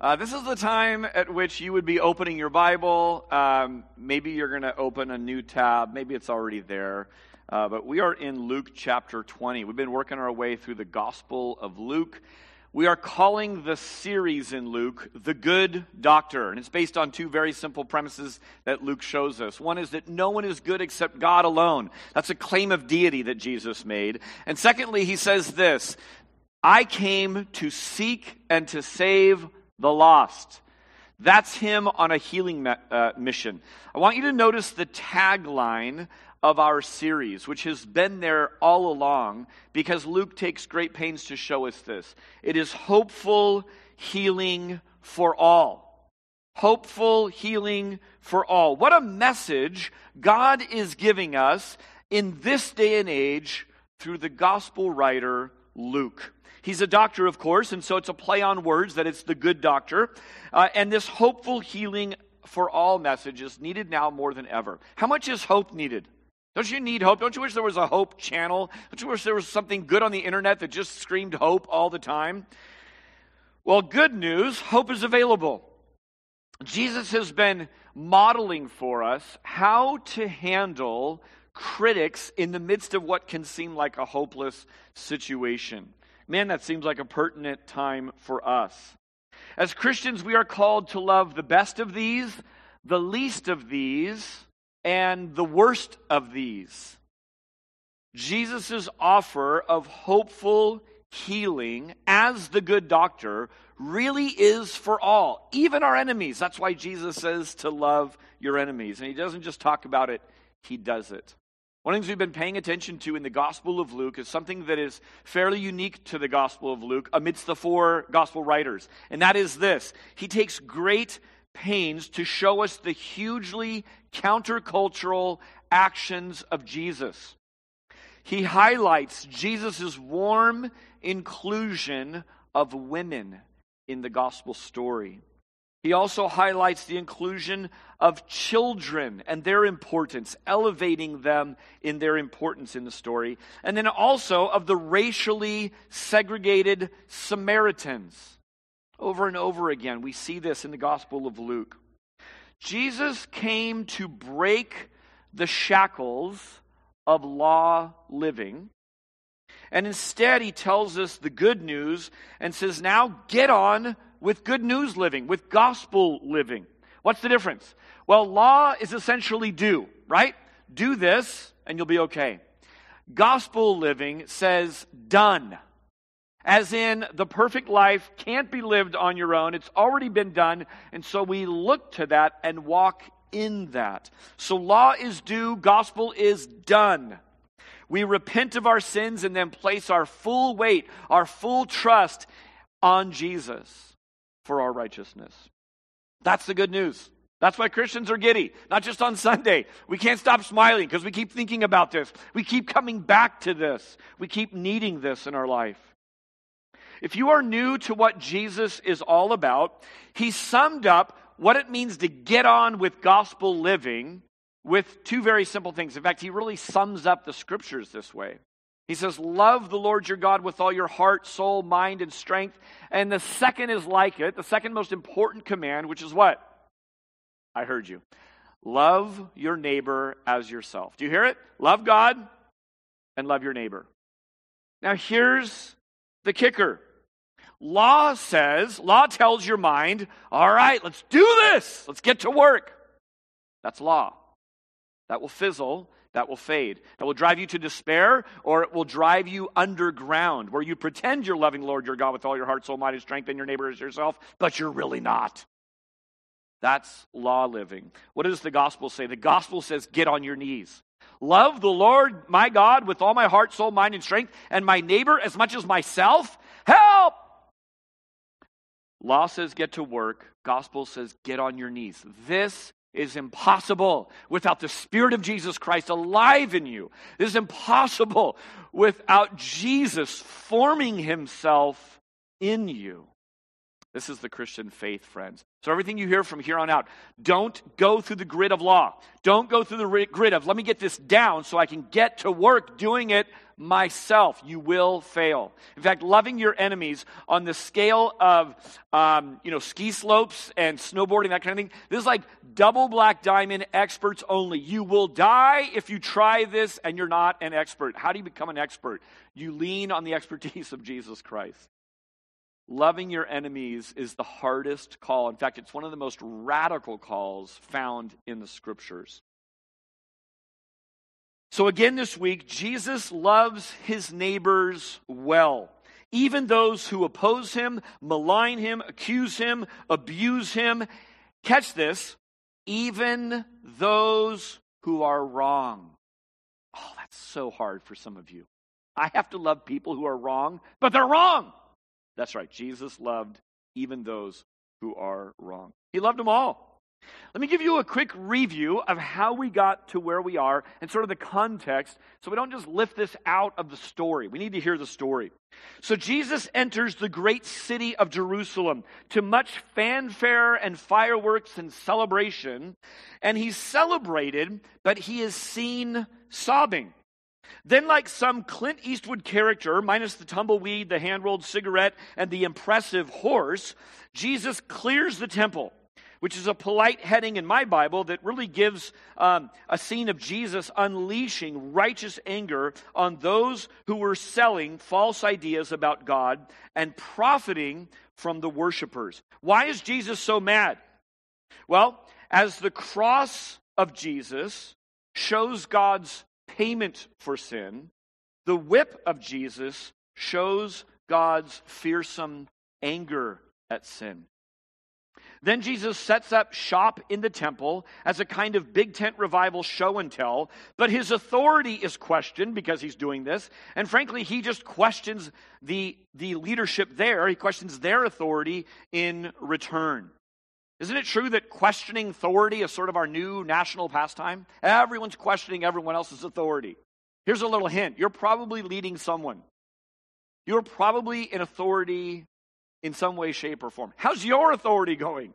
Uh, this is the time at which you would be opening your Bible. Um, maybe you're going to open a new tab. Maybe it's already there. Uh, but we are in Luke chapter 20. We've been working our way through the Gospel of Luke. We are calling the series in Luke The Good Doctor. And it's based on two very simple premises that Luke shows us. One is that no one is good except God alone. That's a claim of deity that Jesus made. And secondly, he says this I came to seek and to save the lost. That's him on a healing uh, mission. I want you to notice the tagline of our series, which has been there all along because Luke takes great pains to show us this. It is hopeful healing for all. Hopeful healing for all. What a message God is giving us in this day and age through the gospel writer Luke. He's a doctor, of course, and so it's a play on words that it's the good doctor. Uh, and this hopeful healing for all message is needed now more than ever. How much is hope needed? Don't you need hope? Don't you wish there was a hope channel? Don't you wish there was something good on the internet that just screamed hope all the time? Well, good news hope is available. Jesus has been modeling for us how to handle critics in the midst of what can seem like a hopeless situation. Man, that seems like a pertinent time for us. As Christians, we are called to love the best of these, the least of these, and the worst of these. Jesus' offer of hopeful healing as the good doctor really is for all, even our enemies. That's why Jesus says to love your enemies. And he doesn't just talk about it, he does it. One of the things we've been paying attention to in the Gospel of Luke is something that is fairly unique to the Gospel of Luke amidst the four Gospel writers, and that is this. He takes great pains to show us the hugely countercultural actions of Jesus. He highlights Jesus' warm inclusion of women in the Gospel story. He also highlights the inclusion of children and their importance, elevating them in their importance in the story. And then also of the racially segregated Samaritans. Over and over again, we see this in the Gospel of Luke. Jesus came to break the shackles of law living. And instead, he tells us the good news and says, now get on with good news living, with gospel living. What's the difference? Well, law is essentially do, right? Do this and you'll be okay. Gospel living says done. As in, the perfect life can't be lived on your own. It's already been done. And so we look to that and walk in that. So law is do, gospel is done. We repent of our sins and then place our full weight, our full trust on Jesus for our righteousness. That's the good news. That's why Christians are giddy, not just on Sunday. We can't stop smiling because we keep thinking about this. We keep coming back to this. We keep needing this in our life. If you are new to what Jesus is all about, he summed up what it means to get on with gospel living with two very simple things. In fact, he really sums up the scriptures this way. He says, Love the Lord your God with all your heart, soul, mind, and strength. And the second is like it, the second most important command, which is what? I heard you. Love your neighbor as yourself. Do you hear it? Love God and love your neighbor. Now, here's the kicker law says, law tells your mind, all right, let's do this. Let's get to work. That's law. That will fizzle that will fade. That will drive you to despair, or it will drive you underground, where you pretend you're loving Lord your God with all your heart, soul, mind, and strength, and your neighbor as yourself, but you're really not. That's law living. What does the gospel say? The gospel says, get on your knees. Love the Lord my God with all my heart, soul, mind, and strength, and my neighbor as much as myself. Help! Law says, get to work. Gospel says, get on your knees. This is impossible without the Spirit of Jesus Christ alive in you. It is impossible without Jesus forming himself in you. This is the Christian faith, friends. So, everything you hear from here on out, don't go through the grid of law. Don't go through the grid of, let me get this down so I can get to work doing it myself. You will fail. In fact, loving your enemies on the scale of, um, you know, ski slopes and snowboarding, that kind of thing, this is like double black diamond experts only. You will die if you try this and you're not an expert. How do you become an expert? You lean on the expertise of Jesus Christ. Loving your enemies is the hardest call. In fact, it's one of the most radical calls found in the scriptures. So, again, this week, Jesus loves his neighbors well. Even those who oppose him, malign him, accuse him, abuse him. Catch this, even those who are wrong. Oh, that's so hard for some of you. I have to love people who are wrong, but they're wrong. That's right. Jesus loved even those who are wrong. He loved them all. Let me give you a quick review of how we got to where we are and sort of the context so we don't just lift this out of the story. We need to hear the story. So Jesus enters the great city of Jerusalem to much fanfare and fireworks and celebration, and he's celebrated, but he is seen sobbing. Then, like some Clint Eastwood character, minus the tumbleweed, the hand rolled cigarette, and the impressive horse, Jesus clears the temple, which is a polite heading in my Bible that really gives um, a scene of Jesus unleashing righteous anger on those who were selling false ideas about God and profiting from the worshipers. Why is Jesus so mad? Well, as the cross of Jesus shows God's payment for sin, the whip of Jesus shows God's fearsome anger at sin. Then Jesus sets up shop in the temple as a kind of big tent revival show and tell, but his authority is questioned because he's doing this. And frankly, he just questions the, the leadership there. He questions their authority in return. Isn't it true that questioning authority is sort of our new national pastime? Everyone's questioning everyone else's authority. Here's a little hint you're probably leading someone, you're probably in authority in some way, shape, or form. How's your authority going?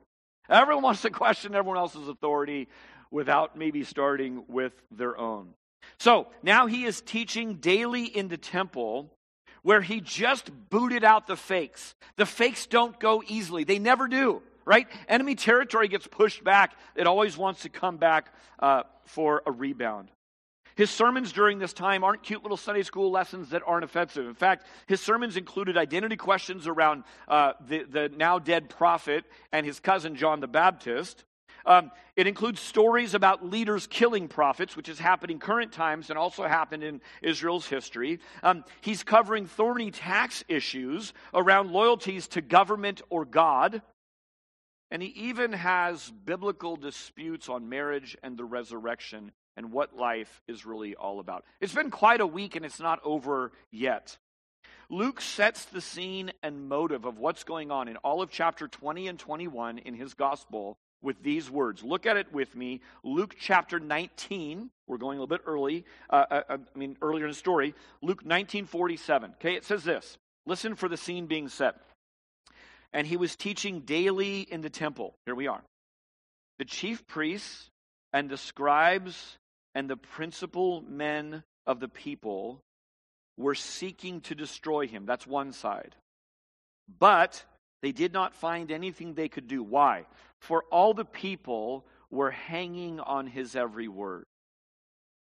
Everyone wants to question everyone else's authority without maybe starting with their own. So now he is teaching daily in the temple where he just booted out the fakes. The fakes don't go easily, they never do right? Enemy territory gets pushed back, it always wants to come back uh, for a rebound. His sermons during this time aren't cute little Sunday school lessons that aren't offensive. In fact, his sermons included identity questions around uh, the, the now dead prophet and his cousin John the Baptist. Um, it includes stories about leaders killing prophets, which is happening current times and also happened in Israel's history. Um, he's covering thorny tax issues around loyalties to government or God. And he even has biblical disputes on marriage and the resurrection and what life is really all about. It's been quite a week and it's not over yet. Luke sets the scene and motive of what's going on in all of chapter 20 and 21 in his gospel with these words. Look at it with me. Luke chapter 19. We're going a little bit early. Uh, uh, uh I mean, earlier in the story. Luke 1947. Okay, it says this. Listen for the scene being set and he was teaching daily in the temple. Here we are. The chief priests and the scribes and the principal men of the people were seeking to destroy him. That's one side. But they did not find anything they could do. Why? For all the people were hanging on his every word.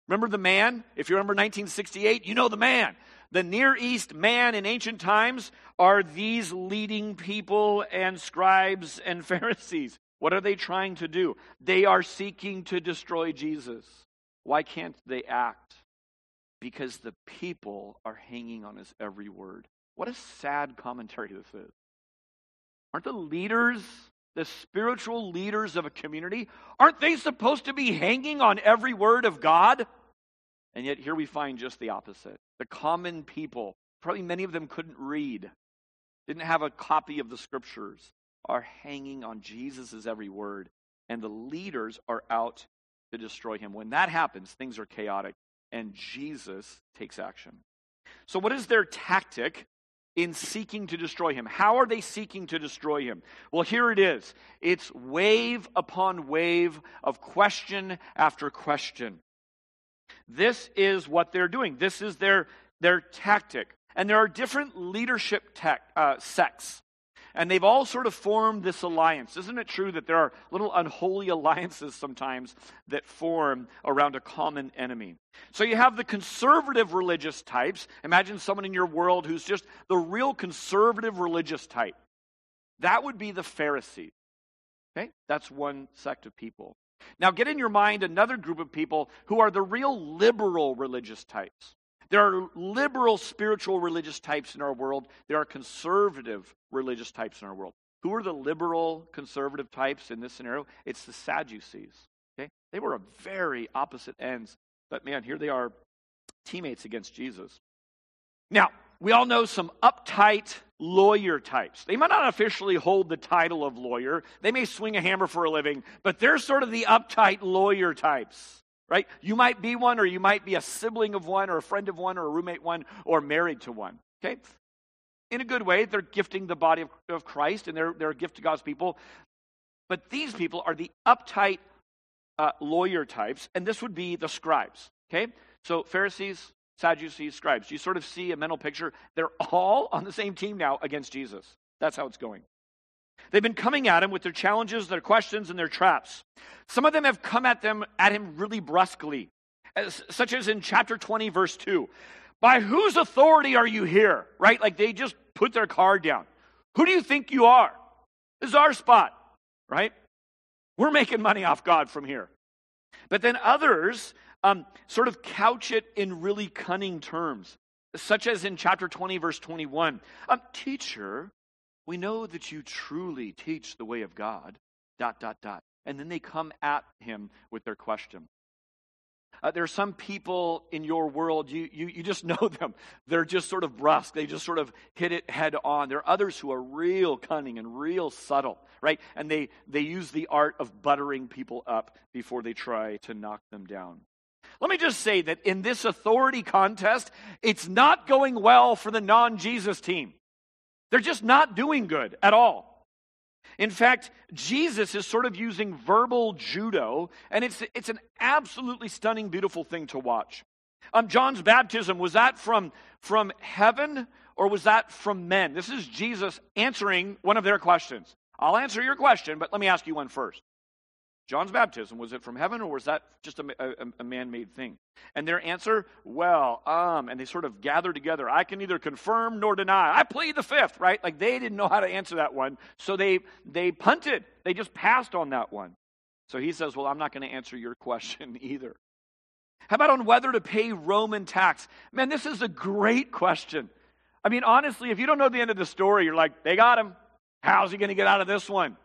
Remember the man? If you remember 1968, you know the man. The Near East man in ancient times are these leading people and scribes and Pharisees. What are they trying to do? They are seeking to destroy Jesus. Why can't they act? Because the people are hanging on his every word. What a sad commentary this is. Aren't the leaders, the spiritual leaders of a community, aren't they supposed to be hanging on every word of God? And yet here we find just the opposite. The common people, probably many of them couldn't read, didn't have a copy of the scriptures, are hanging on Jesus' every word, and the leaders are out to destroy him. When that happens, things are chaotic, and Jesus takes action. So, what is their tactic in seeking to destroy him. How are they seeking to destroy him? Well, here it is it's wave upon wave of question after question. This is what they're doing, this is their, their tactic. And there are different leadership tech, uh, sects and they've all sort of formed this alliance. Isn't it true that there are little unholy alliances sometimes that form around a common enemy? So you have the conservative religious types. Imagine someone in your world who's just the real conservative religious type. That would be the Pharisees. Okay? That's one sect of people. Now get in your mind another group of people who are the real liberal religious types. There are liberal spiritual religious types in our world. There are conservative religious types in our world. Who are the liberal conservative types in this scenario? It's the Sadducees. Okay? They were a very opposite ends. But man, here they are teammates against Jesus. Now, we all know some uptight lawyer types. They might not officially hold the title of lawyer. They may swing a hammer for a living, but they're sort of the uptight lawyer types right? You might be one, or you might be a sibling of one, or a friend of one, or a roommate one, or married to one, okay? In a good way, they're gifting the body of, of Christ and they're, they're a gift to God's people. But these people are the uptight uh, lawyer types, and this would be the scribes, okay? So, Pharisees, Sadducees, scribes. You sort of see a mental picture. They're all on the same team now against Jesus. That's how it's going. They've been coming at him with their challenges, their questions, and their traps. Some of them have come at them at him really brusquely, as, such as in chapter 20, verse 2. By whose authority are you here? Right? Like they just put their card down. Who do you think you are? This is our spot, right? We're making money off God from here. But then others um, sort of couch it in really cunning terms, such as in chapter 20, verse 21. Um, Teacher, we know that you truly teach the way of God, dot, dot, dot. And then they come at him with their question. Uh, there are some people in your world, you, you, you just know them. They're just sort of brusque. They just sort of hit it head on. There are others who are real cunning and real subtle, right? And they, they use the art of buttering people up before they try to knock them down. Let me just say that in this authority contest, it's not going well for the non Jesus team. They're just not doing good at all. In fact, Jesus is sort of using verbal judo, and it's, it's an absolutely stunning, beautiful thing to watch. Um, John's baptism, was that from, from heaven or was that from men? This is Jesus answering one of their questions. I'll answer your question, but let me ask you one first. John's baptism, was it from heaven or was that just a, a, a man made thing? And their answer, well, um, and they sort of gather together. I can neither confirm nor deny. I plead the fifth, right? Like they didn't know how to answer that one. So they, they punted, they just passed on that one. So he says, well, I'm not going to answer your question either. How about on whether to pay Roman tax? Man, this is a great question. I mean, honestly, if you don't know the end of the story, you're like, they got him. How's he going to get out of this one?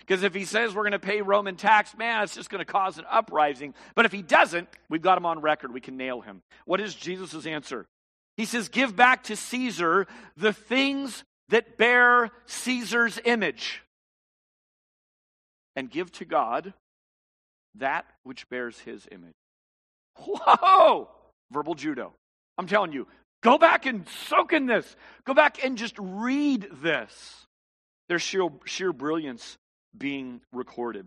Because if he says we're going to pay Roman tax, man, it's just going to cause an uprising. But if he doesn't, we've got him on record. We can nail him. What is Jesus' answer? He says, Give back to Caesar the things that bear Caesar's image, and give to God that which bears his image. Whoa! Verbal judo. I'm telling you, go back and soak in this. Go back and just read this. There's sheer, sheer brilliance being recorded.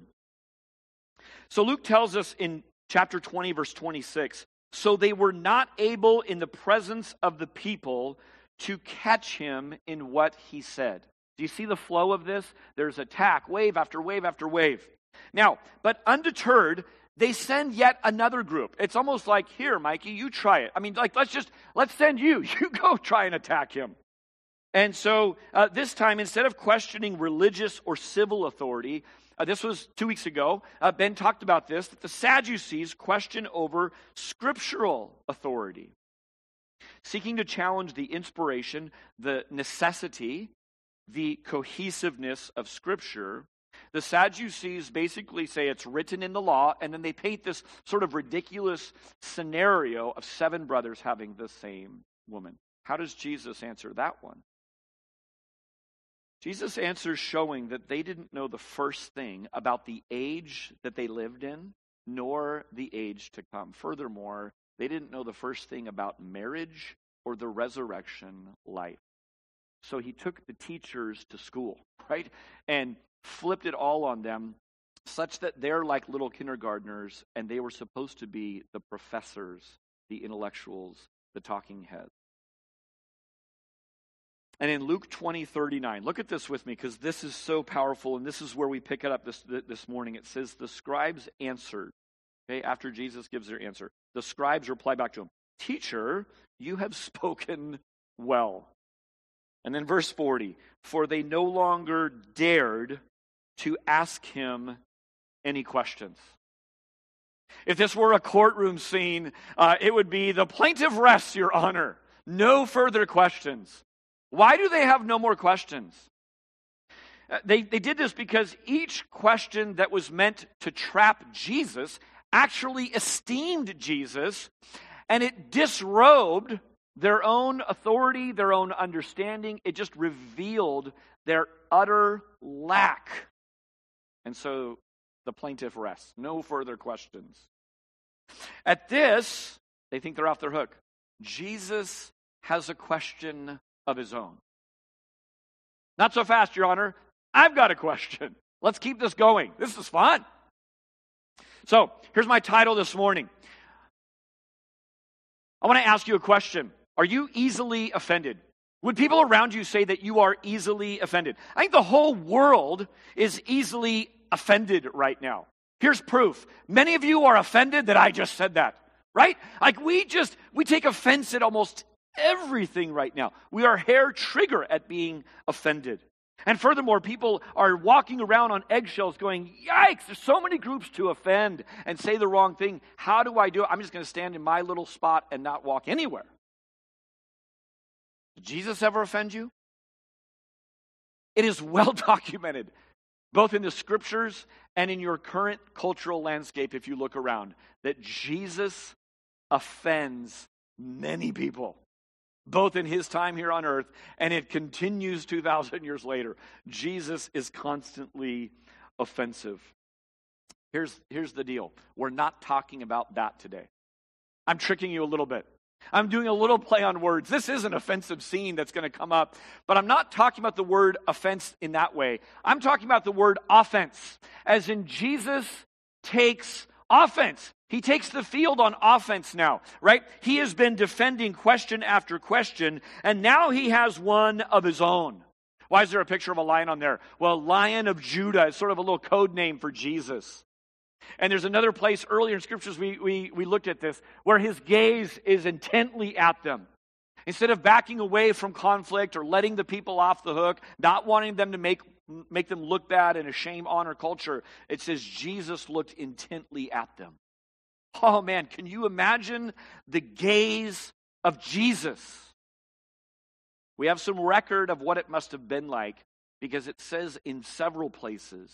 So Luke tells us in chapter 20, verse 26 so they were not able in the presence of the people to catch him in what he said. Do you see the flow of this? There's attack, wave after wave after wave. Now, but undeterred, they send yet another group. It's almost like, here, Mikey, you try it. I mean, like, let's just, let's send you. You go try and attack him. And so uh, this time, instead of questioning religious or civil authority, uh, this was two weeks ago, uh, Ben talked about this, that the Sadducees question over scriptural authority. Seeking to challenge the inspiration, the necessity, the cohesiveness of Scripture, the Sadducees basically say it's written in the law, and then they paint this sort of ridiculous scenario of seven brothers having the same woman. How does Jesus answer that one? Jesus answers showing that they didn't know the first thing about the age that they lived in, nor the age to come. Furthermore, they didn't know the first thing about marriage or the resurrection life. So he took the teachers to school, right? And flipped it all on them such that they're like little kindergartners and they were supposed to be the professors, the intellectuals, the talking heads. And in Luke 20, 39, look at this with me because this is so powerful and this is where we pick it up this, this morning. It says, The scribes answered, okay, after Jesus gives their answer. The scribes reply back to him, Teacher, you have spoken well. And then verse 40, For they no longer dared to ask him any questions. If this were a courtroom scene, uh, it would be the plaintiff rests, Your Honor. No further questions. Why do they have no more questions? Uh, they, they did this because each question that was meant to trap Jesus actually esteemed Jesus and it disrobed their own authority, their own understanding. It just revealed their utter lack. And so the plaintiff rests. No further questions. At this, they think they're off their hook. Jesus has a question of his own. Not so fast, Your Honor. I've got a question. Let's keep this going. This is fun. So, here's my title this morning. I want to ask you a question. Are you easily offended? Would people around you say that you are easily offended? I think the whole world is easily offended right now. Here's proof. Many of you are offended that I just said that, right? Like we just, we take offense at almost everything right now. We are hair trigger at being offended. And furthermore, people are walking around on eggshells going, Yikes, there's so many groups to offend and say the wrong thing. How do I do it? I'm just going to stand in my little spot and not walk anywhere. Did Jesus ever offend you? It is well documented, both in the scriptures and in your current cultural landscape, if you look around, that Jesus offends many people both in his time here on earth and it continues 2,000 years later. Jesus is constantly offensive. Here's, here's the deal we're not talking about that today. I'm tricking you a little bit. I'm doing a little play on words. This is an offensive scene that's going to come up, but I'm not talking about the word offense in that way. I'm talking about the word offense, as in Jesus takes offense. He takes the field on offense now, right? He has been defending question after question, and now he has one of his own. Why is there a picture of a lion on there? Well, Lion of Judah is sort of a little code name for Jesus. And there's another place earlier in scriptures we, we, we looked at this where his gaze is intently at them. Instead of backing away from conflict or letting the people off the hook, not wanting them to make, make them look bad in a shame honor culture, it says Jesus looked intently at them. Oh man, can you imagine the gaze of Jesus? We have some record of what it must have been like because it says in several places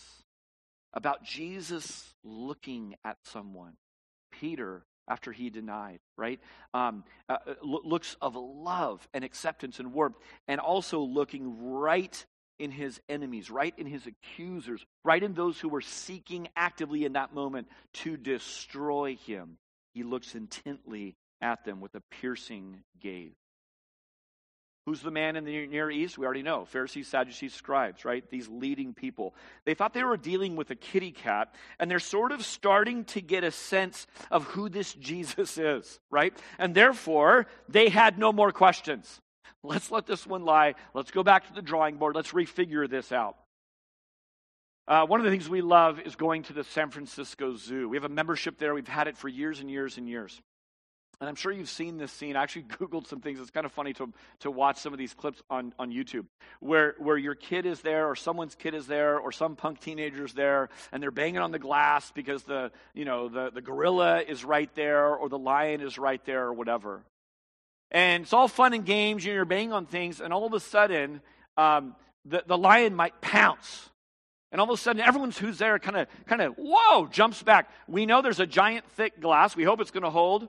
about Jesus looking at someone. Peter, after he denied, right? Um, uh, uh looks of love and acceptance and warmth, and also looking right in his enemies, right in his accusers, right in those who were seeking actively in that moment to destroy him. He looks intently at them with a piercing gaze. Who's the man in the Near East? We already know. Pharisees, Sadducees, scribes, right? These leading people. They thought they were dealing with a kitty cat, and they're sort of starting to get a sense of who this Jesus is, right? And therefore, they had no more questions. Let's let this one lie. Let's go back to the drawing board. Let's refigure this out. Uh, one of the things we love is going to the San Francisco Zoo. We have a membership there. We've had it for years and years and years. And I'm sure you've seen this scene. I actually Googled some things. It's kind of funny to, to watch some of these clips on, on YouTube where, where your kid is there or someone's kid is there or some punk teenager's there and they're banging on the glass because the, you know, the, the gorilla is right there or the lion is right there or whatever. And it's all fun and games, know, you're banging on things, and all of a sudden, um, the, the lion might pounce. And all of a sudden, everyone who's there kind of, kind of, whoa, jumps back. We know there's a giant thick glass. We hope it's going to hold.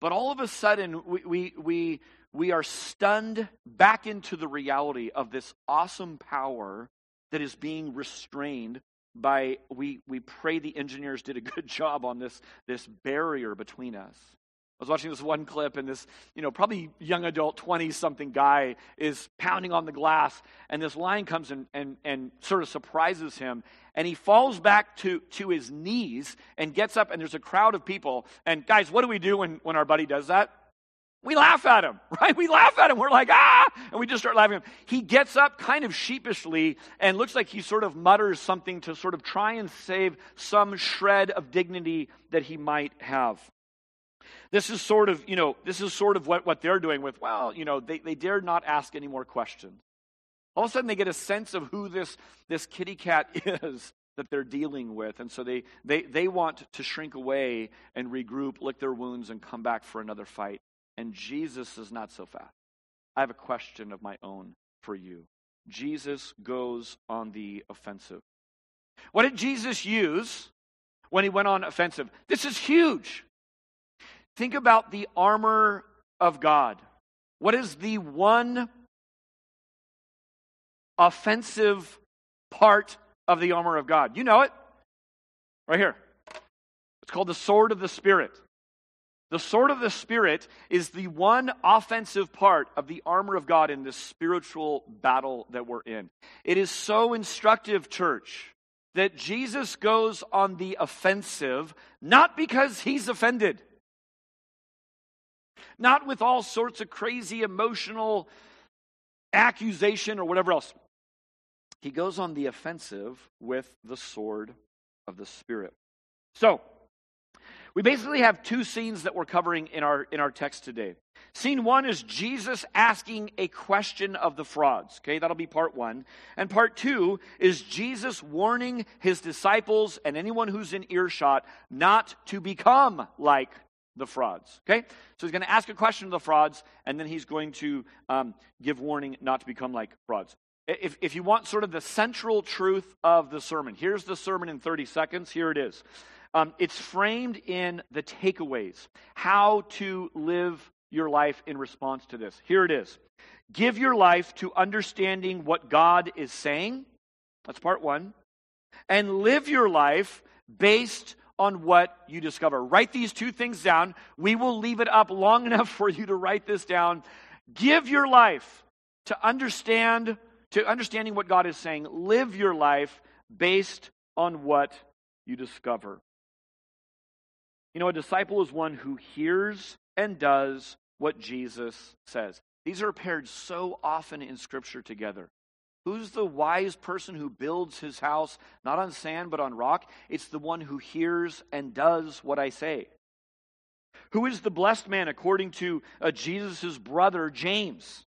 But all of a sudden, we, we, we, we are stunned back into the reality of this awesome power that is being restrained by, we, we pray the engineers did a good job on this, this barrier between us was watching this one clip, and this, you know, probably young adult, 20 something guy is pounding on the glass, and this lion comes and, and, and sort of surprises him. And he falls back to, to his knees and gets up, and there's a crowd of people. And guys, what do we do when, when our buddy does that? We laugh at him, right? We laugh at him. We're like, ah, and we just start laughing at him. He gets up kind of sheepishly and looks like he sort of mutters something to sort of try and save some shred of dignity that he might have. This is sort of, you know, this is sort of what, what they're doing with, well, you know, they, they dare not ask any more questions. All of a sudden they get a sense of who this, this kitty cat is that they're dealing with. And so they, they, they want to shrink away and regroup, lick their wounds, and come back for another fight. And Jesus is not so fast. I have a question of my own for you. Jesus goes on the offensive. What did Jesus use when he went on offensive? This is huge. Think about the armor of God. What is the one offensive part of the armor of God? You know it. Right here. It's called the sword of the Spirit. The sword of the Spirit is the one offensive part of the armor of God in this spiritual battle that we're in. It is so instructive, church, that Jesus goes on the offensive not because he's offended, not with all sorts of crazy emotional accusation or whatever else. He goes on the offensive with the sword of the Spirit. So, we basically have two scenes that we're covering in our, in our text today. Scene one is Jesus asking a question of the frauds. Okay, that'll be part one. And part two is Jesus warning his disciples and anyone who's in earshot not to become like the frauds. Okay, so he's going to ask a question of the frauds, and then he's going to um, give warning not to become like frauds. If, if you want sort of the central truth of the sermon, here's the sermon in 30 seconds. Here it is. Um, it's framed in the takeaways, how to live your life in response to this. Here it is Give your life to understanding what God is saying. That's part one. And live your life based on what you discover. Write these two things down. We will leave it up long enough for you to write this down. Give your life to understand to understanding what God is saying. Live your life based on what you discover. You know, a disciple is one who hears and does what Jesus says. These are paired so often in Scripture together. Who's the wise person who builds his house not on sand but on rock? It's the one who hears and does what I say. Who is the blessed man according to uh, Jesus' brother James?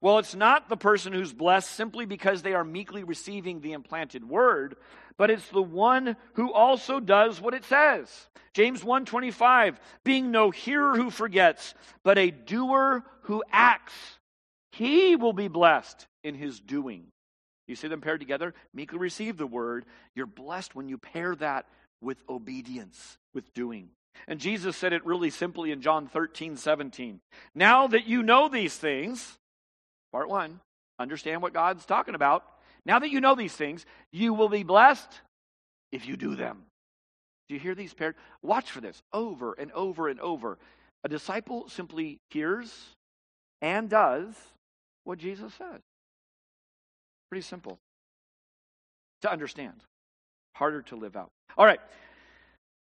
Well, it's not the person who's blessed simply because they are meekly receiving the implanted word, but it's the one who also does what it says. James 1:25, being no hearer who forgets, but a doer who acts, he will be blessed in his doing. You see them paired together? Meekly receive the word. You're blessed when you pair that with obedience, with doing. And Jesus said it really simply in John 13, 17. Now that you know these things, Part one, understand what God's talking about. Now that you know these things, you will be blessed if you do them. Do you hear these paired? Watch for this over and over and over. A disciple simply hears and does what Jesus says. Pretty simple to understand, harder to live out. All right,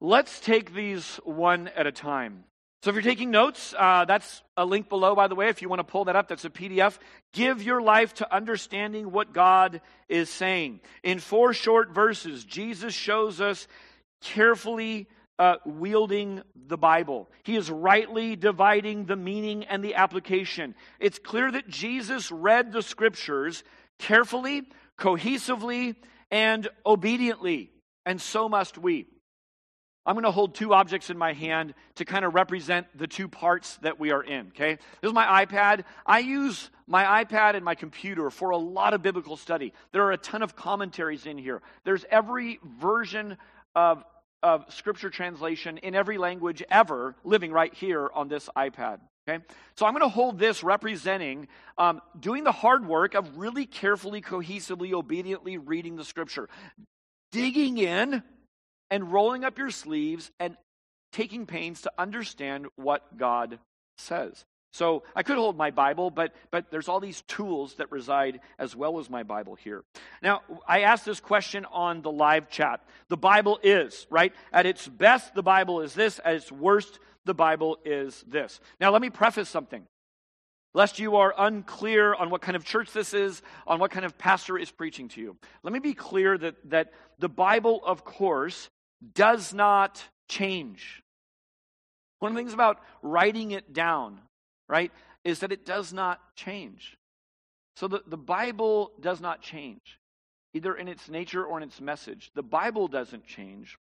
let's take these one at a time. So if you're taking notes, uh, that's a link below, by the way, if you want to pull that up. That's a PDF. Give your life to understanding what God is saying. In four short verses, Jesus shows us carefully uh, wielding the Bible. He is rightly dividing the meaning and the application. It's clear that Jesus read the scriptures carefully, cohesively, and obediently, and so must we. I'm going to hold two objects in my hand to kind of represent the two parts that we are in, okay? This is my iPad. I use my iPad and my computer for a lot of biblical study. There are a ton of commentaries in here. There's every version of, of scripture translation in every language ever living right here on this iPad. Okay? So I'm going to hold this representing um, doing the hard work of really carefully, cohesively, obediently reading the scripture, digging in and rolling up your sleeves and taking pains to understand what God says. So I could hold my Bible, but but there's all these tools that reside as well as my Bible here. Now, I asked this question on the live chat. The Bible is, right? At its best, the Bible is this. At its worst, the Bible is this. Now, let me preface something. Lest you are unclear on what kind of church this is, on what kind of pastor is preaching to you. Let me be clear that, that the Bible, of course, does not change. One of the things about writing it down, right, is that it does not change. So the, the Bible does not change, either in its nature or in its message. The Bible doesn't change.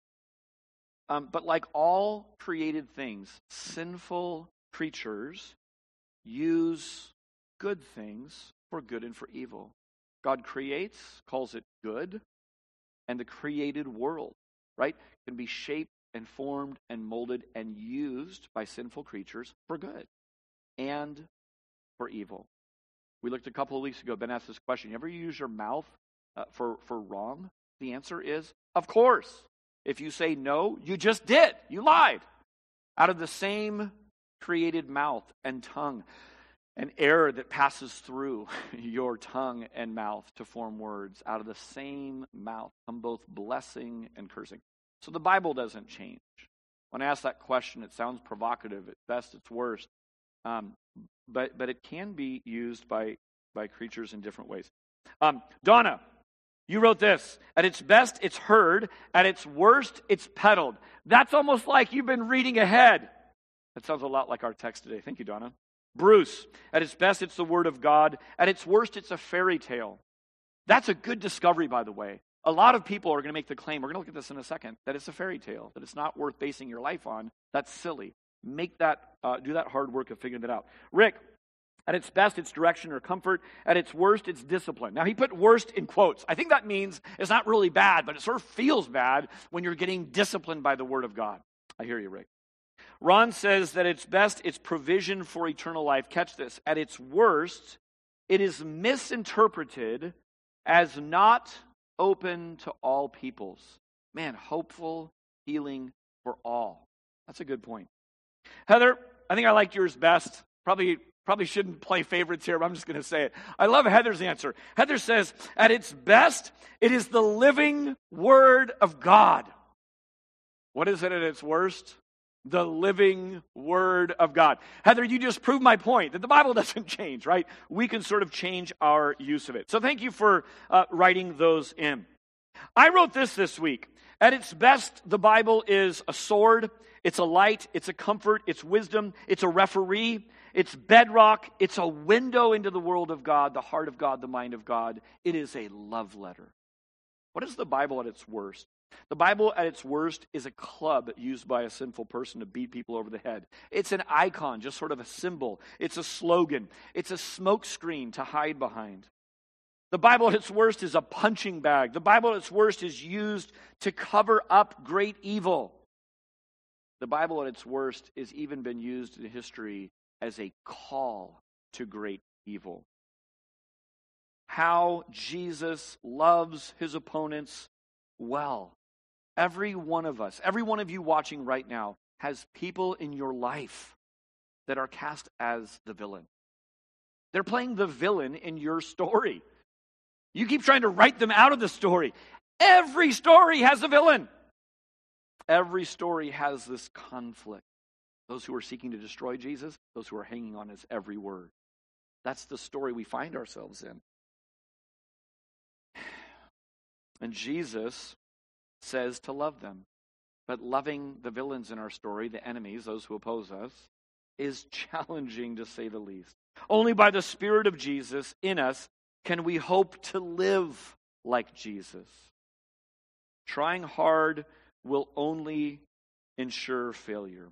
Um, but like all created things, sinful creatures use good things for good and for evil. God creates, calls it good, and the created world, right, can be shaped and formed and molded and used by sinful creatures for good and for evil. We looked a couple of weeks ago, Ben asked this question You ever use your mouth uh, for, for wrong? The answer is, of course. If you say no, you just did. You lied. Out of the same created mouth and tongue, an air that passes through your tongue and mouth to form words. Out of the same mouth come both blessing and cursing. So the Bible doesn't change. When I ask that question, it sounds provocative. At best, it's worst. Um, but, but it can be used by, by creatures in different ways. Um, Donna, you wrote this. At its best, it's heard. At its worst, it's peddled. That's almost like you've been reading ahead. That sounds a lot like our text today. Thank you, Donna. Bruce, at its best, it's the Word of God. At its worst, it's a fairy tale. That's a good discovery, by the way. A lot of people are going to make the claim, we're going to look at this in a second, that it's a fairy tale, that it's not worth basing your life on. That's silly. Make that, uh, do that hard work of figuring that out. Rick, at its best, it's direction or comfort. At its worst, it's discipline. Now, he put worst in quotes. I think that means it's not really bad, but it sort of feels bad when you're getting disciplined by the Word of God. I hear you, Rick. Ron says that its best, it's provision for eternal life. Catch this. At its worst, it is misinterpreted as not open to all peoples. Man, hopeful healing for all. That's a good point. Heather, I think I liked yours best. Probably probably shouldn't play favorites here, but I'm just going to say it. I love Heather's answer. Heather says, at its best, it is the living word of God. What is it at its worst? the living Word of God. Heather, you just proved my point that the Bible doesn't change, right? We can sort of change our use of it. So thank you for uh, writing those in. I wrote this this week. At its best, the Bible is a sword, it's a light, it's a comfort, it's wisdom, it's a referee, it's bedrock, it's a window into the world of God, the heart of God, the mind of God. It is a love letter. What is the Bible at its worst? The Bible, at its worst, is a club used by a sinful person to beat people over the head. It's an icon, just sort of a symbol. It's a slogan. It's a smokescreen to hide behind. The Bible, at its worst, is a punching bag. The Bible, at its worst, is used to cover up great evil. The Bible, at its worst, has even been used in history as a call to great evil. How Jesus loves his opponents well. Every one of us, every one of you watching right now, has people in your life that are cast as the villain. They're playing the villain in your story. You keep trying to write them out of the story. Every story has a villain. Every story has this conflict. Those who are seeking to destroy Jesus, those who are hanging on his every word. That's the story we find ourselves in. And Jesus says to love them. But loving the villains in our story, the enemies, those who oppose us, is challenging to say the least. Only by the Spirit of Jesus in us can we hope to live like Jesus. Trying hard will only ensure failure.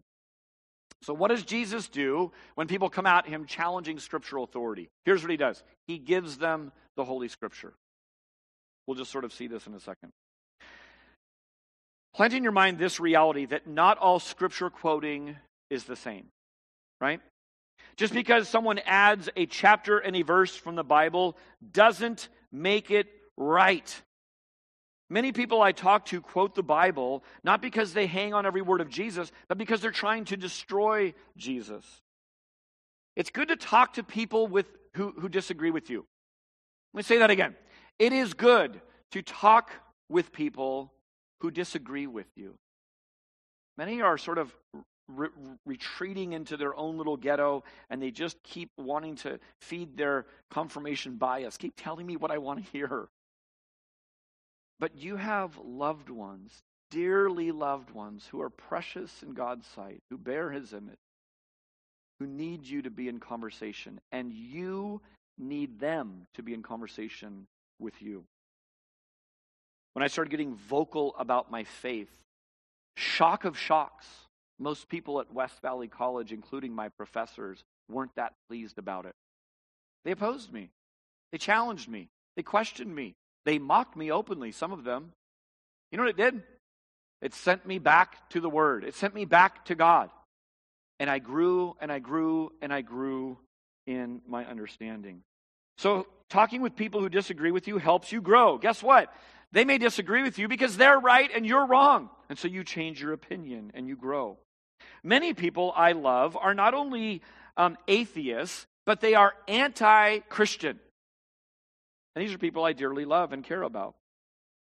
So, what does Jesus do when people come at him challenging scriptural authority? Here's what he does he gives them the Holy Scripture. We'll just sort of see this in a second. Plant in your mind this reality that not all scripture quoting is the same, right? Just because someone adds a chapter and a verse from the Bible doesn't make it right. Many people I talk to quote the Bible not because they hang on every word of Jesus, but because they're trying to destroy Jesus. It's good to talk to people with, who, who disagree with you. Let me say that again. It is good to talk with people who disagree with you. Many are sort of re- retreating into their own little ghetto and they just keep wanting to feed their confirmation bias, keep telling me what I want to hear. But you have loved ones, dearly loved ones, who are precious in God's sight, who bear his image, who need you to be in conversation, and you need them to be in conversation with you. When I started getting vocal about my faith, shock of shocks, most people at West Valley College, including my professors, weren't that pleased about it. They opposed me. They challenged me. They questioned me. They mocked me openly, some of them. You know what it did? It sent me back to the Word, it sent me back to God. And I grew and I grew and I grew in my understanding. So, talking with people who disagree with you helps you grow. Guess what? They may disagree with you because they're right and you're wrong. And so you change your opinion and you grow. Many people I love are not only um, atheists, but they are anti Christian. And these are people I dearly love and care about.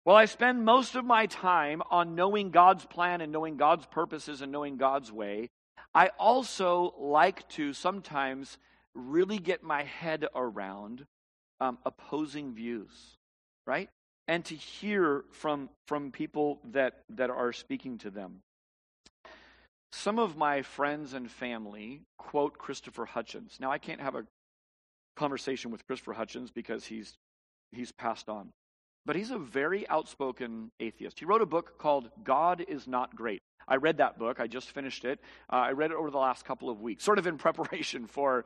While I spend most of my time on knowing God's plan and knowing God's purposes and knowing God's way, I also like to sometimes really get my head around um, opposing views, right? And to hear from, from people that, that are speaking to them. Some of my friends and family quote Christopher Hitchens. Now, I can't have a conversation with Christopher Hitchens because he's he's passed on. But he's a very outspoken atheist. He wrote a book called God is Not Great. I read that book. I just finished it. Uh, I read it over the last couple of weeks, sort of in preparation for,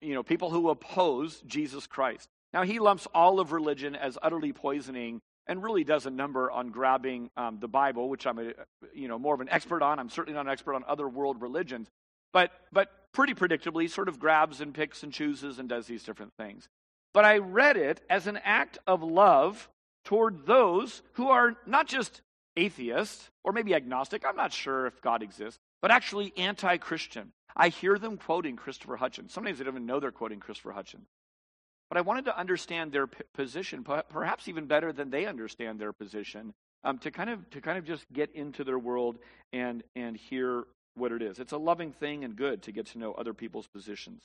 you know, people who oppose Jesus Christ. Now he lumps all of religion as utterly poisoning and really does a number on grabbing um, the Bible, which I'm a, you know more of an expert on. I'm certainly not an expert on other world religions, but but pretty predictably, sort of grabs and picks and chooses and does these different things. But I read it as an act of love toward those who are not just atheist or maybe agnostic. I'm not sure if God exists, but actually anti Christian. I hear them quoting Christopher Hitchens. Sometimes they don't even know they're quoting Christopher Hitchens. But I wanted to understand their p- position, perhaps even better than they understand their position, um, to kind of to kind of just get into their world and and hear what it is. It's a loving thing and good to get to know other people's positions.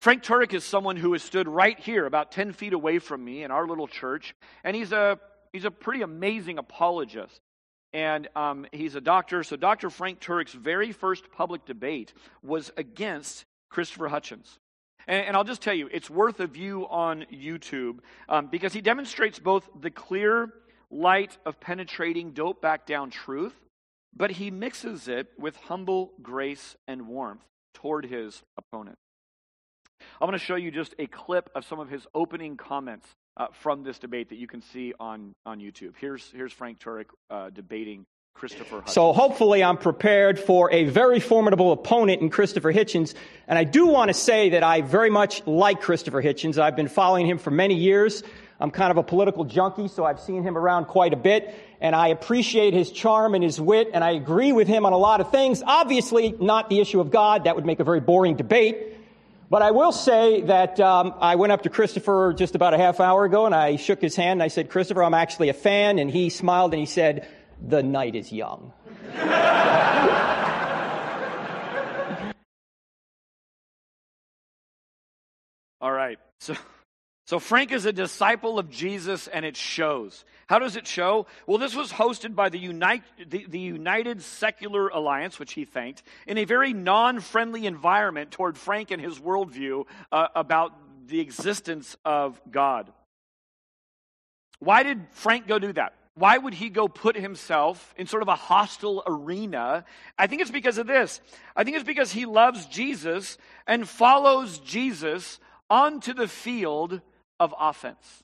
Frank Turek is someone who has stood right here, about 10 feet away from me in our little church, and he's a, he's a pretty amazing apologist. And um, he's a doctor. So, Dr. Frank Turek's very first public debate was against Christopher Hitchens. And, and I'll just tell you, it's worth a view on YouTube um, because he demonstrates both the clear light of penetrating, dope back down truth, but he mixes it with humble grace and warmth toward his opponent. I'm going to show you just a clip of some of his opening comments uh, from this debate that you can see on, on YouTube. Here's, here's Frank Turek uh, debating Christopher Hitchens. So hopefully I'm prepared for a very formidable opponent in Christopher Hitchens. And I do want to say that I very much like Christopher Hitchens. I've been following him for many years. I'm kind of a political junkie, so I've seen him around quite a bit. And I appreciate his charm and his wit, and I agree with him on a lot of things. Obviously, not the issue of God. That would make a very boring debate. But I will say that um, I went up to Christopher just about a half hour ago and I shook his hand and I said, Christopher, I'm actually a fan. And he smiled and he said, The night is young. All right. So. So Frank is a disciple of Jesus and it shows. How does it show? Well, this was hosted by the, Unite, the, the United Secular Alliance, which he thanked, in a very non friendly environment toward Frank and his worldview uh, about the existence of God. Why did Frank go do that? Why would he go put himself in sort of a hostile arena? I think it's because of this. I think it's because he loves Jesus and follows Jesus onto the field of offense.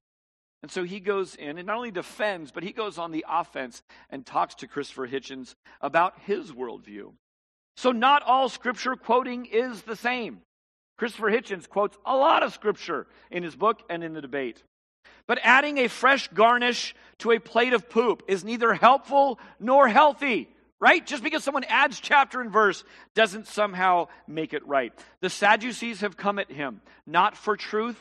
And so he goes in and not only defends, but he goes on the offense and talks to Christopher Hitchens about his worldview. So not all scripture quoting is the same. Christopher Hitchens quotes a lot of scripture in his book and in the debate. But adding a fresh garnish to a plate of poop is neither helpful nor healthy, right? Just because someone adds chapter and verse doesn't somehow make it right. The Sadducees have come at him, not for truth,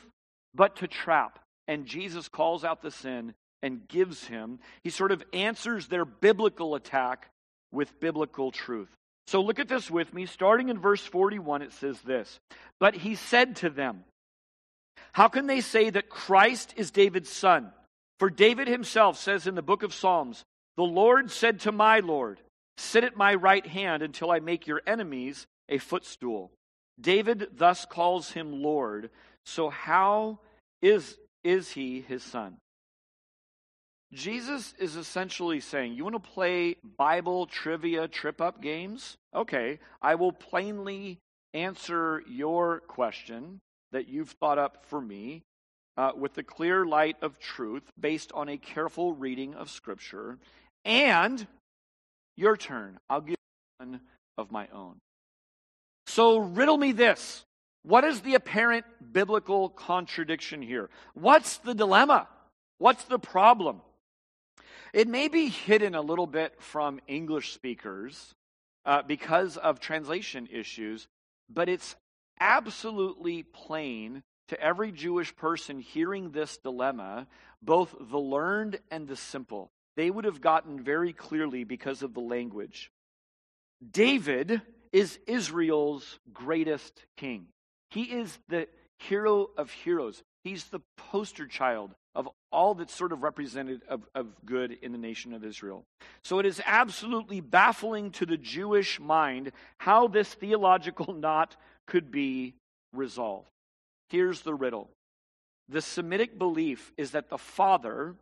but to trap. And Jesus calls out the sin and gives him, he sort of answers their biblical attack with biblical truth. So look at this with me. Starting in verse 41, it says this But he said to them, How can they say that Christ is David's son? For David himself says in the book of Psalms, The Lord said to my Lord, Sit at my right hand until I make your enemies a footstool. David thus calls him Lord. So how is, is he his son? Jesus is essentially saying, You want to play Bible trivia trip up games? Okay, I will plainly answer your question that you've thought up for me uh, with the clear light of truth based on a careful reading of Scripture. And your turn. I'll give one of my own. So, riddle me this. What is the apparent biblical contradiction here? What's the dilemma? What's the problem? It may be hidden a little bit from English speakers uh, because of translation issues, but it's absolutely plain to every Jewish person hearing this dilemma, both the learned and the simple. They would have gotten very clearly because of the language. David is Israel's greatest king. He is the hero of heroes. He's the poster child of all that's sort of represented of, of good in the nation of Israel. So it is absolutely baffling to the Jewish mind how this theological knot could be resolved. Here's the riddle the Semitic belief is that the Father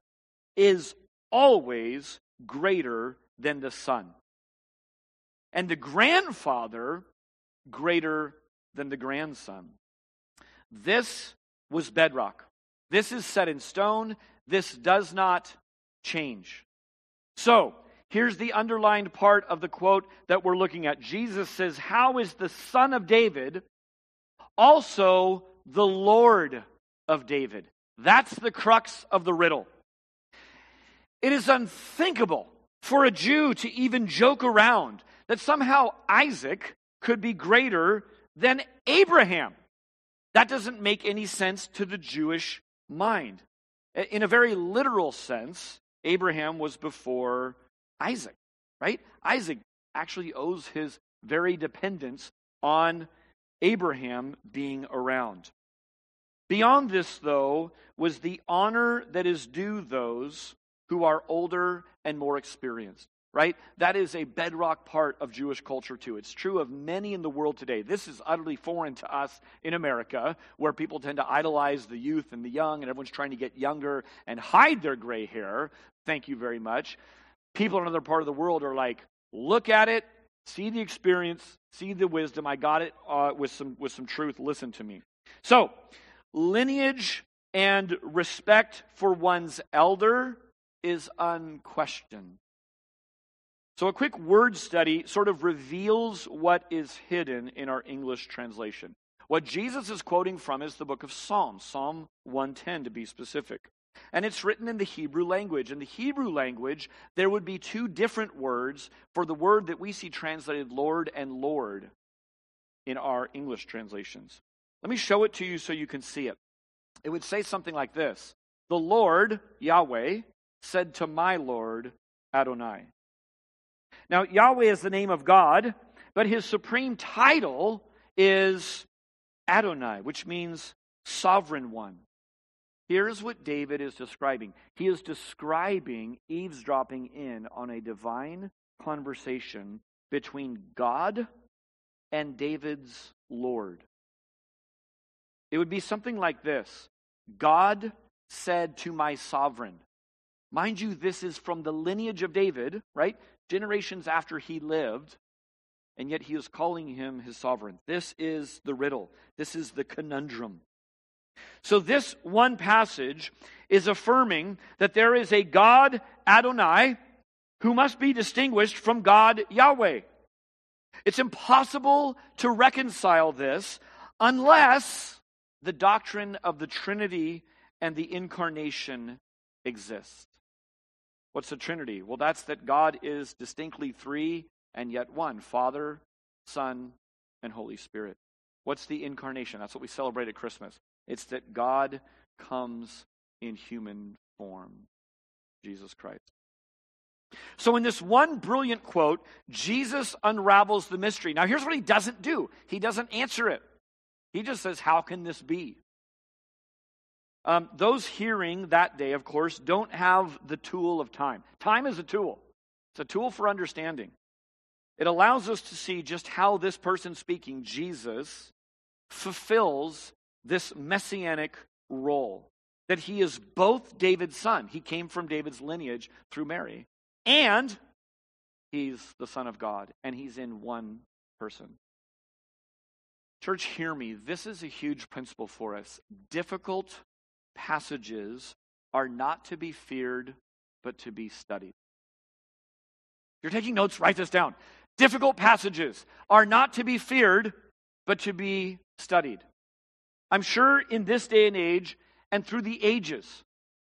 is always greater than the Son, and the grandfather greater than the grandson. This was bedrock. This is set in stone. This does not change. So, here's the underlined part of the quote that we're looking at. Jesus says, How is the Son of David also the Lord of David? That's the crux of the riddle. It is unthinkable for a Jew to even joke around that somehow Isaac could be greater than Abraham. That doesn't make any sense to the Jewish mind. In a very literal sense, Abraham was before Isaac, right? Isaac actually owes his very dependence on Abraham being around. Beyond this, though, was the honor that is due those who are older and more experienced right? That is a bedrock part of Jewish culture, too. It's true of many in the world today. This is utterly foreign to us in America, where people tend to idolize the youth and the young, and everyone's trying to get younger and hide their gray hair. Thank you very much. People in another part of the world are like, look at it, see the experience, see the wisdom. I got it uh, with, some, with some truth. Listen to me. So, lineage and respect for one's elder is unquestioned. So, a quick word study sort of reveals what is hidden in our English translation. What Jesus is quoting from is the book of Psalms, Psalm 110 to be specific. And it's written in the Hebrew language. In the Hebrew language, there would be two different words for the word that we see translated Lord and Lord in our English translations. Let me show it to you so you can see it. It would say something like this The Lord, Yahweh, said to my Lord, Adonai. Now, Yahweh is the name of God, but his supreme title is Adonai, which means sovereign one. Here's what David is describing he is describing eavesdropping in on a divine conversation between God and David's Lord. It would be something like this God said to my sovereign. Mind you, this is from the lineage of David, right? generations after he lived, and yet he is calling him his sovereign. This is the riddle, this is the conundrum. So, this one passage is affirming that there is a God, Adonai, who must be distinguished from God, Yahweh. It's impossible to reconcile this unless the doctrine of the Trinity and the incarnation exist. What's the Trinity? Well, that's that God is distinctly three and yet one Father, Son, and Holy Spirit. What's the incarnation? That's what we celebrate at Christmas. It's that God comes in human form, Jesus Christ. So, in this one brilliant quote, Jesus unravels the mystery. Now, here's what he doesn't do he doesn't answer it. He just says, How can this be? Um, those hearing that day, of course, don't have the tool of time. Time is a tool, it's a tool for understanding. It allows us to see just how this person speaking, Jesus, fulfills this messianic role. That he is both David's son, he came from David's lineage through Mary, and he's the Son of God, and he's in one person. Church, hear me. This is a huge principle for us. Difficult passages are not to be feared, but to be studied. If you're taking notes, write this down. Difficult passages are not to be feared, but to be studied. I'm sure in this day and age and through the ages,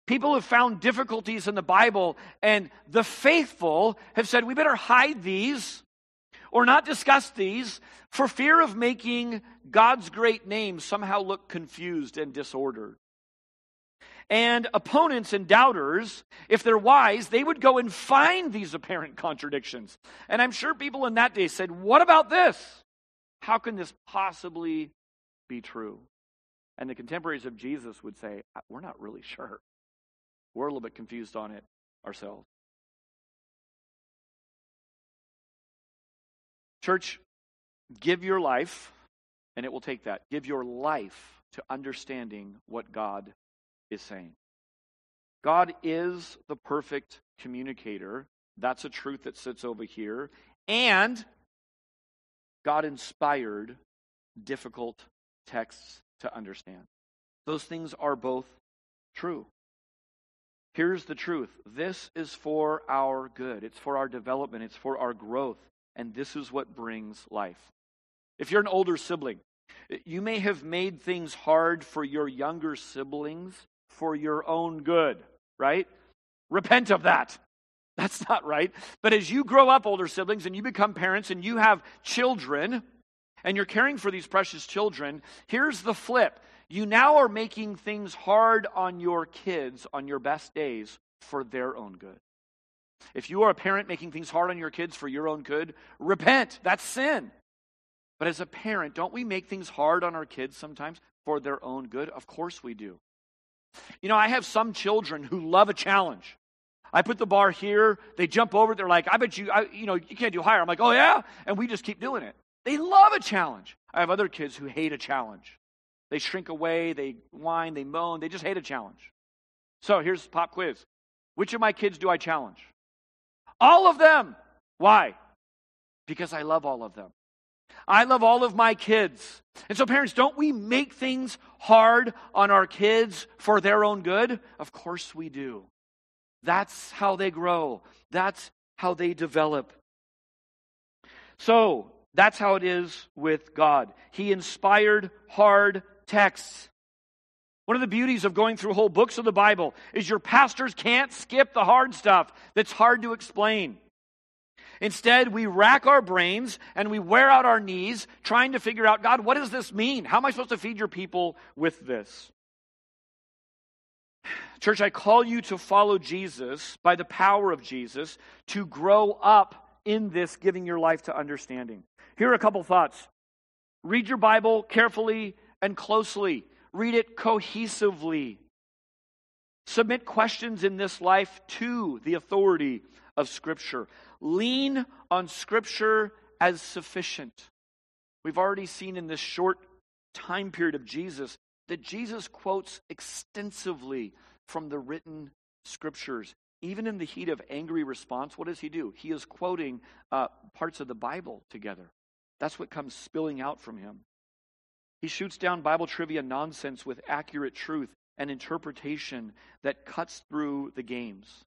people have found difficulties in the Bible, and the faithful have said, we better hide these or not discuss these for fear of making God's great name somehow look confused and disordered. And opponents and doubters, if they're wise, they would go and find these apparent contradictions. And I'm sure people in that day said, What about this? How can this possibly be true? And the contemporaries of Jesus would say, We're not really sure. We're a little bit confused on it ourselves. Church, give your life, and it will take that. Give your life to understanding what God is saying. God is the perfect communicator. That's a truth that sits over here. And God inspired difficult texts to understand. Those things are both true. Here's the truth this is for our good, it's for our development, it's for our growth, and this is what brings life. If you're an older sibling, you may have made things hard for your younger siblings for your own good, right? Repent of that. That's not right. But as you grow up, older siblings, and you become parents and you have children, and you're caring for these precious children, here's the flip. You now are making things hard on your kids on your best days for their own good. If you are a parent making things hard on your kids for your own good, repent. That's sin. But as a parent, don't we make things hard on our kids sometimes for their own good? Of course we do. You know, I have some children who love a challenge. I put the bar here, they jump over they're like, I bet you, I, you know, you can't do higher. I'm like, oh yeah? And we just keep doing it. They love a challenge. I have other kids who hate a challenge. They shrink away, they whine, they moan, they just hate a challenge. So here's pop quiz. Which of my kids do I challenge? All of them. Why? Because I love all of them. I love all of my kids. And so, parents, don't we make things hard on our kids for their own good? Of course we do. That's how they grow, that's how they develop. So, that's how it is with God. He inspired hard texts. One of the beauties of going through whole books of the Bible is your pastors can't skip the hard stuff that's hard to explain. Instead, we rack our brains and we wear out our knees trying to figure out God, what does this mean? How am I supposed to feed your people with this? Church, I call you to follow Jesus by the power of Jesus to grow up in this, giving your life to understanding. Here are a couple thoughts. Read your Bible carefully and closely, read it cohesively. Submit questions in this life to the authority of Scripture. Lean on Scripture as sufficient. We've already seen in this short time period of Jesus that Jesus quotes extensively from the written Scriptures. Even in the heat of angry response, what does he do? He is quoting uh, parts of the Bible together. That's what comes spilling out from him. He shoots down Bible trivia nonsense with accurate truth and interpretation that cuts through the games.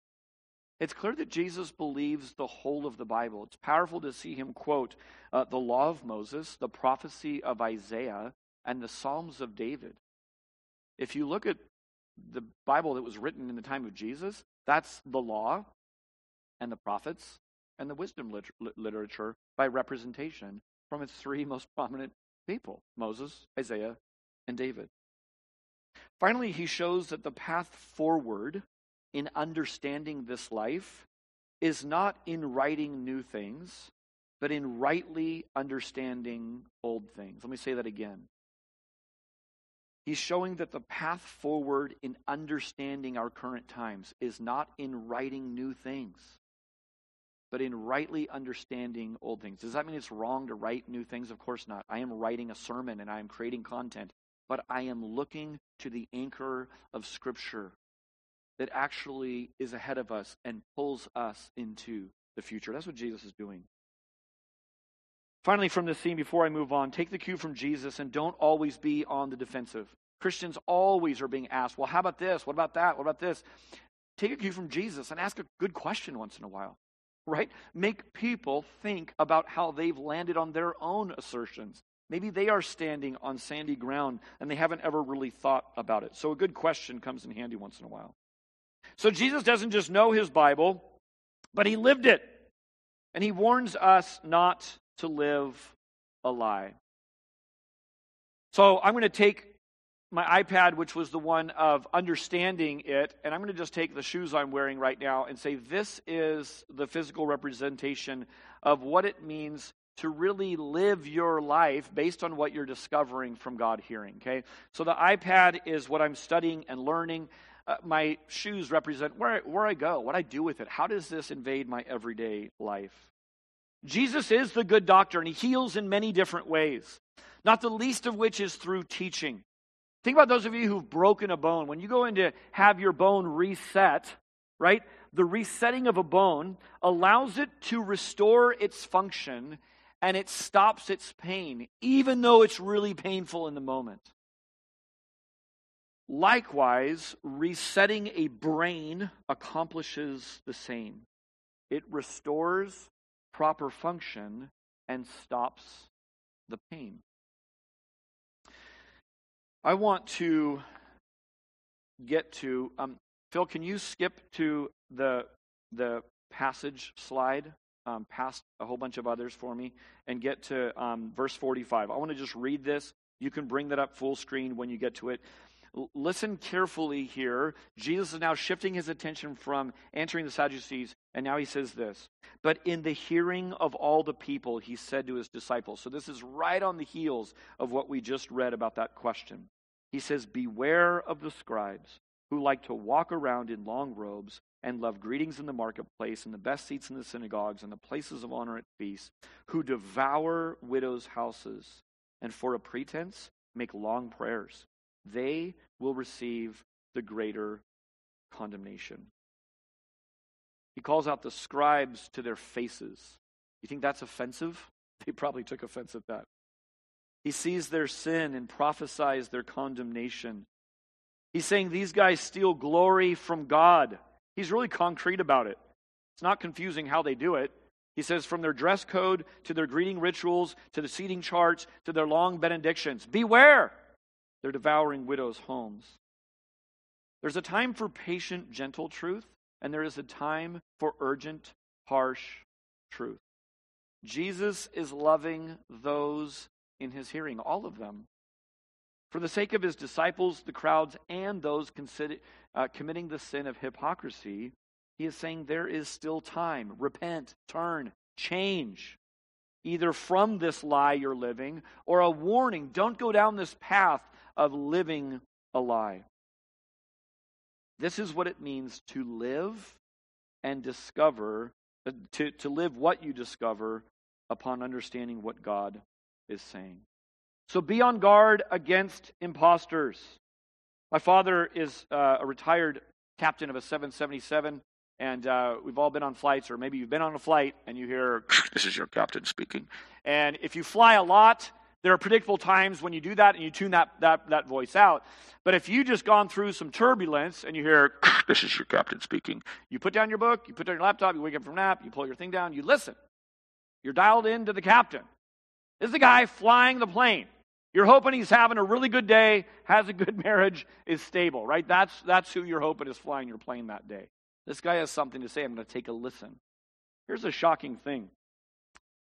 It's clear that Jesus believes the whole of the Bible. It's powerful to see him quote uh, the law of Moses, the prophecy of Isaiah, and the Psalms of David. If you look at the Bible that was written in the time of Jesus, that's the law and the prophets and the wisdom liter- literature by representation from its three most prominent people Moses, Isaiah, and David. Finally, he shows that the path forward in understanding this life is not in writing new things, but in rightly understanding old things. Let me say that again. He's showing that the path forward in understanding our current times is not in writing new things, but in rightly understanding old things. Does that mean it's wrong to write new things? Of course not. I am writing a sermon and I am creating content, but I am looking to the anchor of Scripture that actually is ahead of us and pulls us into the future. That's what Jesus is doing. Finally, from this scene, before I move on, take the cue from Jesus and don't always be on the defensive. Christians always are being asked, well, how about this? What about that? What about this? Take a cue from Jesus and ask a good question once in a while, right? Make people think about how they've landed on their own assertions. Maybe they are standing on sandy ground and they haven't ever really thought about it. So a good question comes in handy once in a while. So Jesus doesn't just know his Bible, but he lived it. And he warns us not to live a lie. So I'm going to take my iPad, which was the one of understanding it, and I'm going to just take the shoes I'm wearing right now and say this is the physical representation of what it means to really live your life based on what you're discovering from God hearing. Okay? So the iPad is what I'm studying and learning. Uh, my shoes represent where, where I go, what I do with it. How does this invade my everyday life? Jesus is the good doctor, and he heals in many different ways, not the least of which is through teaching. Think about those of you who've broken a bone. When you go in to have your bone reset, right? The resetting of a bone allows it to restore its function and it stops its pain, even though it's really painful in the moment. Likewise, resetting a brain accomplishes the same. It restores proper function and stops the pain. I want to get to um, Phil. Can you skip to the the passage slide um, past a whole bunch of others for me and get to um, verse 45? I want to just read this. You can bring that up full screen when you get to it. Listen carefully here. Jesus is now shifting his attention from answering the Sadducees, and now he says this. But in the hearing of all the people, he said to his disciples. So this is right on the heels of what we just read about that question. He says, Beware of the scribes who like to walk around in long robes and love greetings in the marketplace and the best seats in the synagogues and the places of honor at feasts, who devour widows' houses and for a pretense make long prayers they will receive the greater condemnation. He calls out the scribes to their faces. You think that's offensive? They probably took offense at that. He sees their sin and prophesies their condemnation. He's saying these guys steal glory from God. He's really concrete about it. It's not confusing how they do it. He says, from their dress code to their greeting rituals to the seating charts to their long benedictions, beware. They're devouring widows' homes. There's a time for patient, gentle truth, and there is a time for urgent, harsh truth. Jesus is loving those in his hearing, all of them. For the sake of his disciples, the crowds, and those consider, uh, committing the sin of hypocrisy, he is saying there is still time. Repent, turn, change either from this lie you're living or a warning don't go down this path of living a lie. This is what it means to live and discover, uh, to, to live what you discover upon understanding what God is saying. So be on guard against imposters. My father is uh, a retired captain of a 777 and uh, we've all been on flights, or maybe you've been on a flight and you hear, This is your captain speaking. And if you fly a lot, there are predictable times when you do that and you tune that, that, that voice out. But if you just gone through some turbulence and you hear, This is your captain speaking, you put down your book, you put down your laptop, you wake up from nap, you pull your thing down, you listen. You're dialed in to the captain. This is the guy flying the plane. You're hoping he's having a really good day, has a good marriage, is stable, right? That's, that's who you're hoping is flying your plane that day. This guy has something to say. I'm going to take a listen. Here's a shocking thing.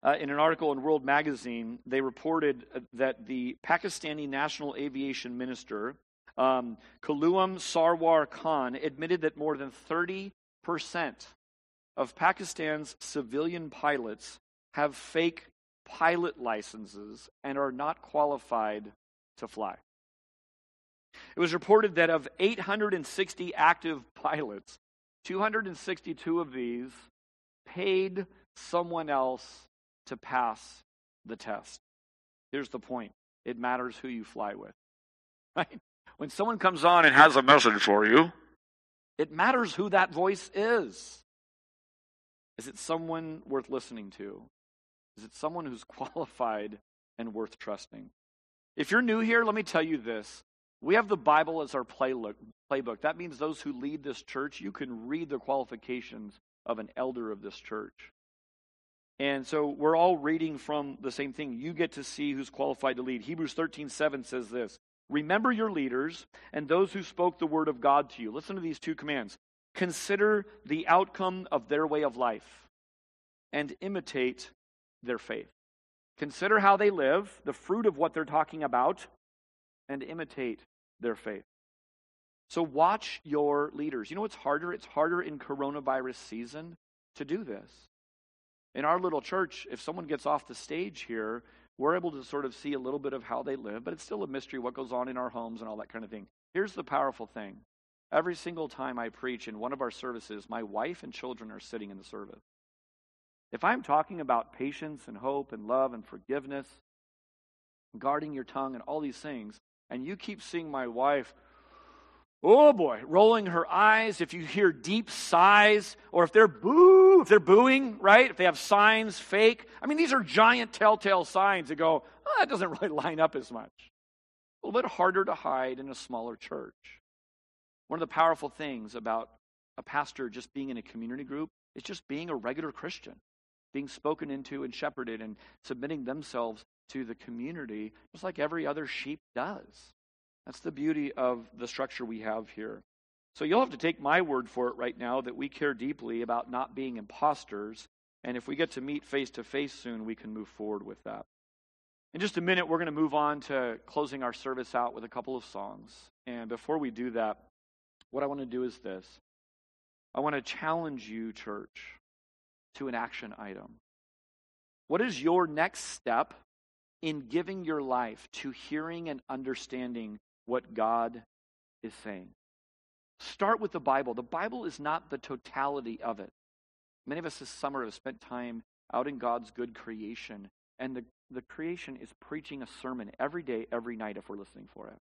Uh, in an article in World Magazine, they reported that the Pakistani National Aviation Minister, um, Ghulam Sarwar Khan, admitted that more than 30% of Pakistan's civilian pilots have fake pilot licenses and are not qualified to fly. It was reported that of 860 active pilots, 262 of these paid someone else to pass the test. Here's the point it matters who you fly with. Right? When someone comes on and has a message for you, it matters who that voice is. Is it someone worth listening to? Is it someone who's qualified and worth trusting? If you're new here, let me tell you this. We have the Bible as our playbook. That means those who lead this church, you can read the qualifications of an elder of this church. And so we're all reading from the same thing. You get to see who's qualified to lead. Hebrews 13 7 says this Remember your leaders and those who spoke the word of God to you. Listen to these two commands. Consider the outcome of their way of life and imitate their faith. Consider how they live, the fruit of what they're talking about, and imitate their faith. So watch your leaders. You know what's harder? It's harder in coronavirus season to do this. In our little church, if someone gets off the stage here, we're able to sort of see a little bit of how they live, but it's still a mystery what goes on in our homes and all that kind of thing. Here's the powerful thing every single time I preach in one of our services, my wife and children are sitting in the service. If I'm talking about patience and hope and love and forgiveness, guarding your tongue and all these things, and you keep seeing my wife, oh boy, rolling her eyes, if you hear deep sighs, or if they're boo, if they're booing, right? If they have signs fake. I mean, these are giant telltale signs that go, oh, that doesn't really line up as much. A little bit harder to hide in a smaller church. One of the powerful things about a pastor just being in a community group is just being a regular Christian being spoken into and shepherded and submitting themselves to the community, just like every other sheep does. That's the beauty of the structure we have here. So you'll have to take my word for it right now that we care deeply about not being imposters. And if we get to meet face to face soon, we can move forward with that. In just a minute, we're going to move on to closing our service out with a couple of songs. And before we do that, what I want to do is this I want to challenge you, church, to an action item. What is your next step in giving your life to hearing and understanding what God is saying? Start with the Bible. The Bible is not the totality of it. Many of us this summer have spent time out in God's good creation, and the, the creation is preaching a sermon every day, every night, if we're listening for it.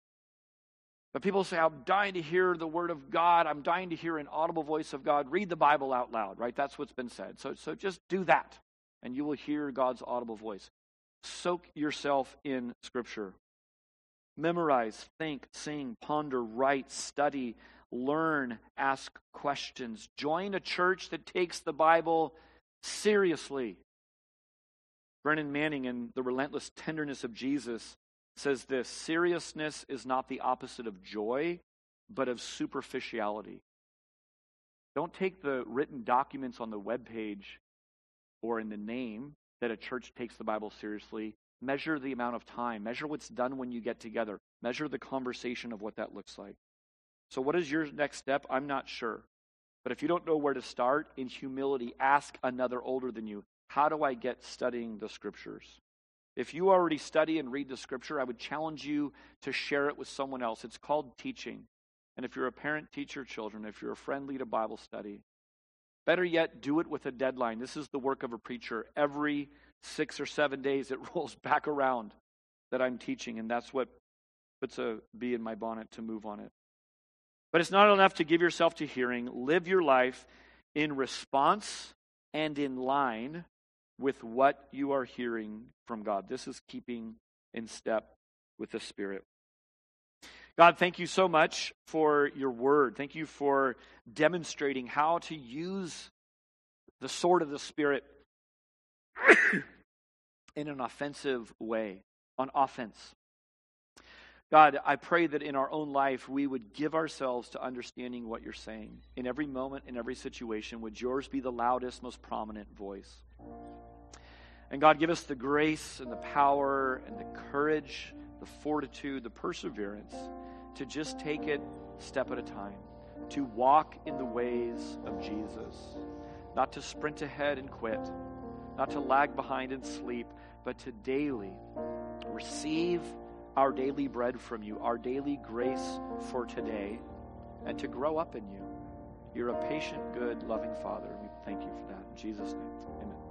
But people say, I'm dying to hear the word of God. I'm dying to hear an audible voice of God. Read the Bible out loud, right? That's what's been said. So, so just do that, and you will hear God's audible voice. Soak yourself in Scripture. Memorize, think, sing, ponder, write, study, learn, ask questions. Join a church that takes the Bible seriously. Brennan Manning in The Relentless Tenderness of Jesus says this seriousness is not the opposite of joy, but of superficiality. Don't take the written documents on the web page or in the name that a church takes the Bible seriously. Measure the amount of time. Measure what's done when you get together. Measure the conversation of what that looks like. So, what is your next step? I'm not sure. But if you don't know where to start, in humility, ask another older than you, How do I get studying the scriptures? If you already study and read the scripture, I would challenge you to share it with someone else. It's called teaching. And if you're a parent, teach your children. If you're a friend, lead a Bible study. Better yet, do it with a deadline. This is the work of a preacher. Every six or seven days, it rolls back around that I'm teaching, and that's what puts a bee in my bonnet to move on it. But it's not enough to give yourself to hearing. Live your life in response and in line with what you are hearing from God. This is keeping in step with the Spirit. God, thank you so much for your word. Thank you for demonstrating how to use the sword of the Spirit in an offensive way, on offense. God, I pray that in our own life we would give ourselves to understanding what you're saying. In every moment, in every situation, would yours be the loudest, most prominent voice? And God, give us the grace and the power and the courage, the fortitude, the perseverance to just take it step at a time, to walk in the ways of Jesus, not to sprint ahead and quit, not to lag behind and sleep, but to daily receive our daily bread from you, our daily grace for today, and to grow up in you. You're a patient, good, loving Father. We thank you for that. In Jesus' name, amen.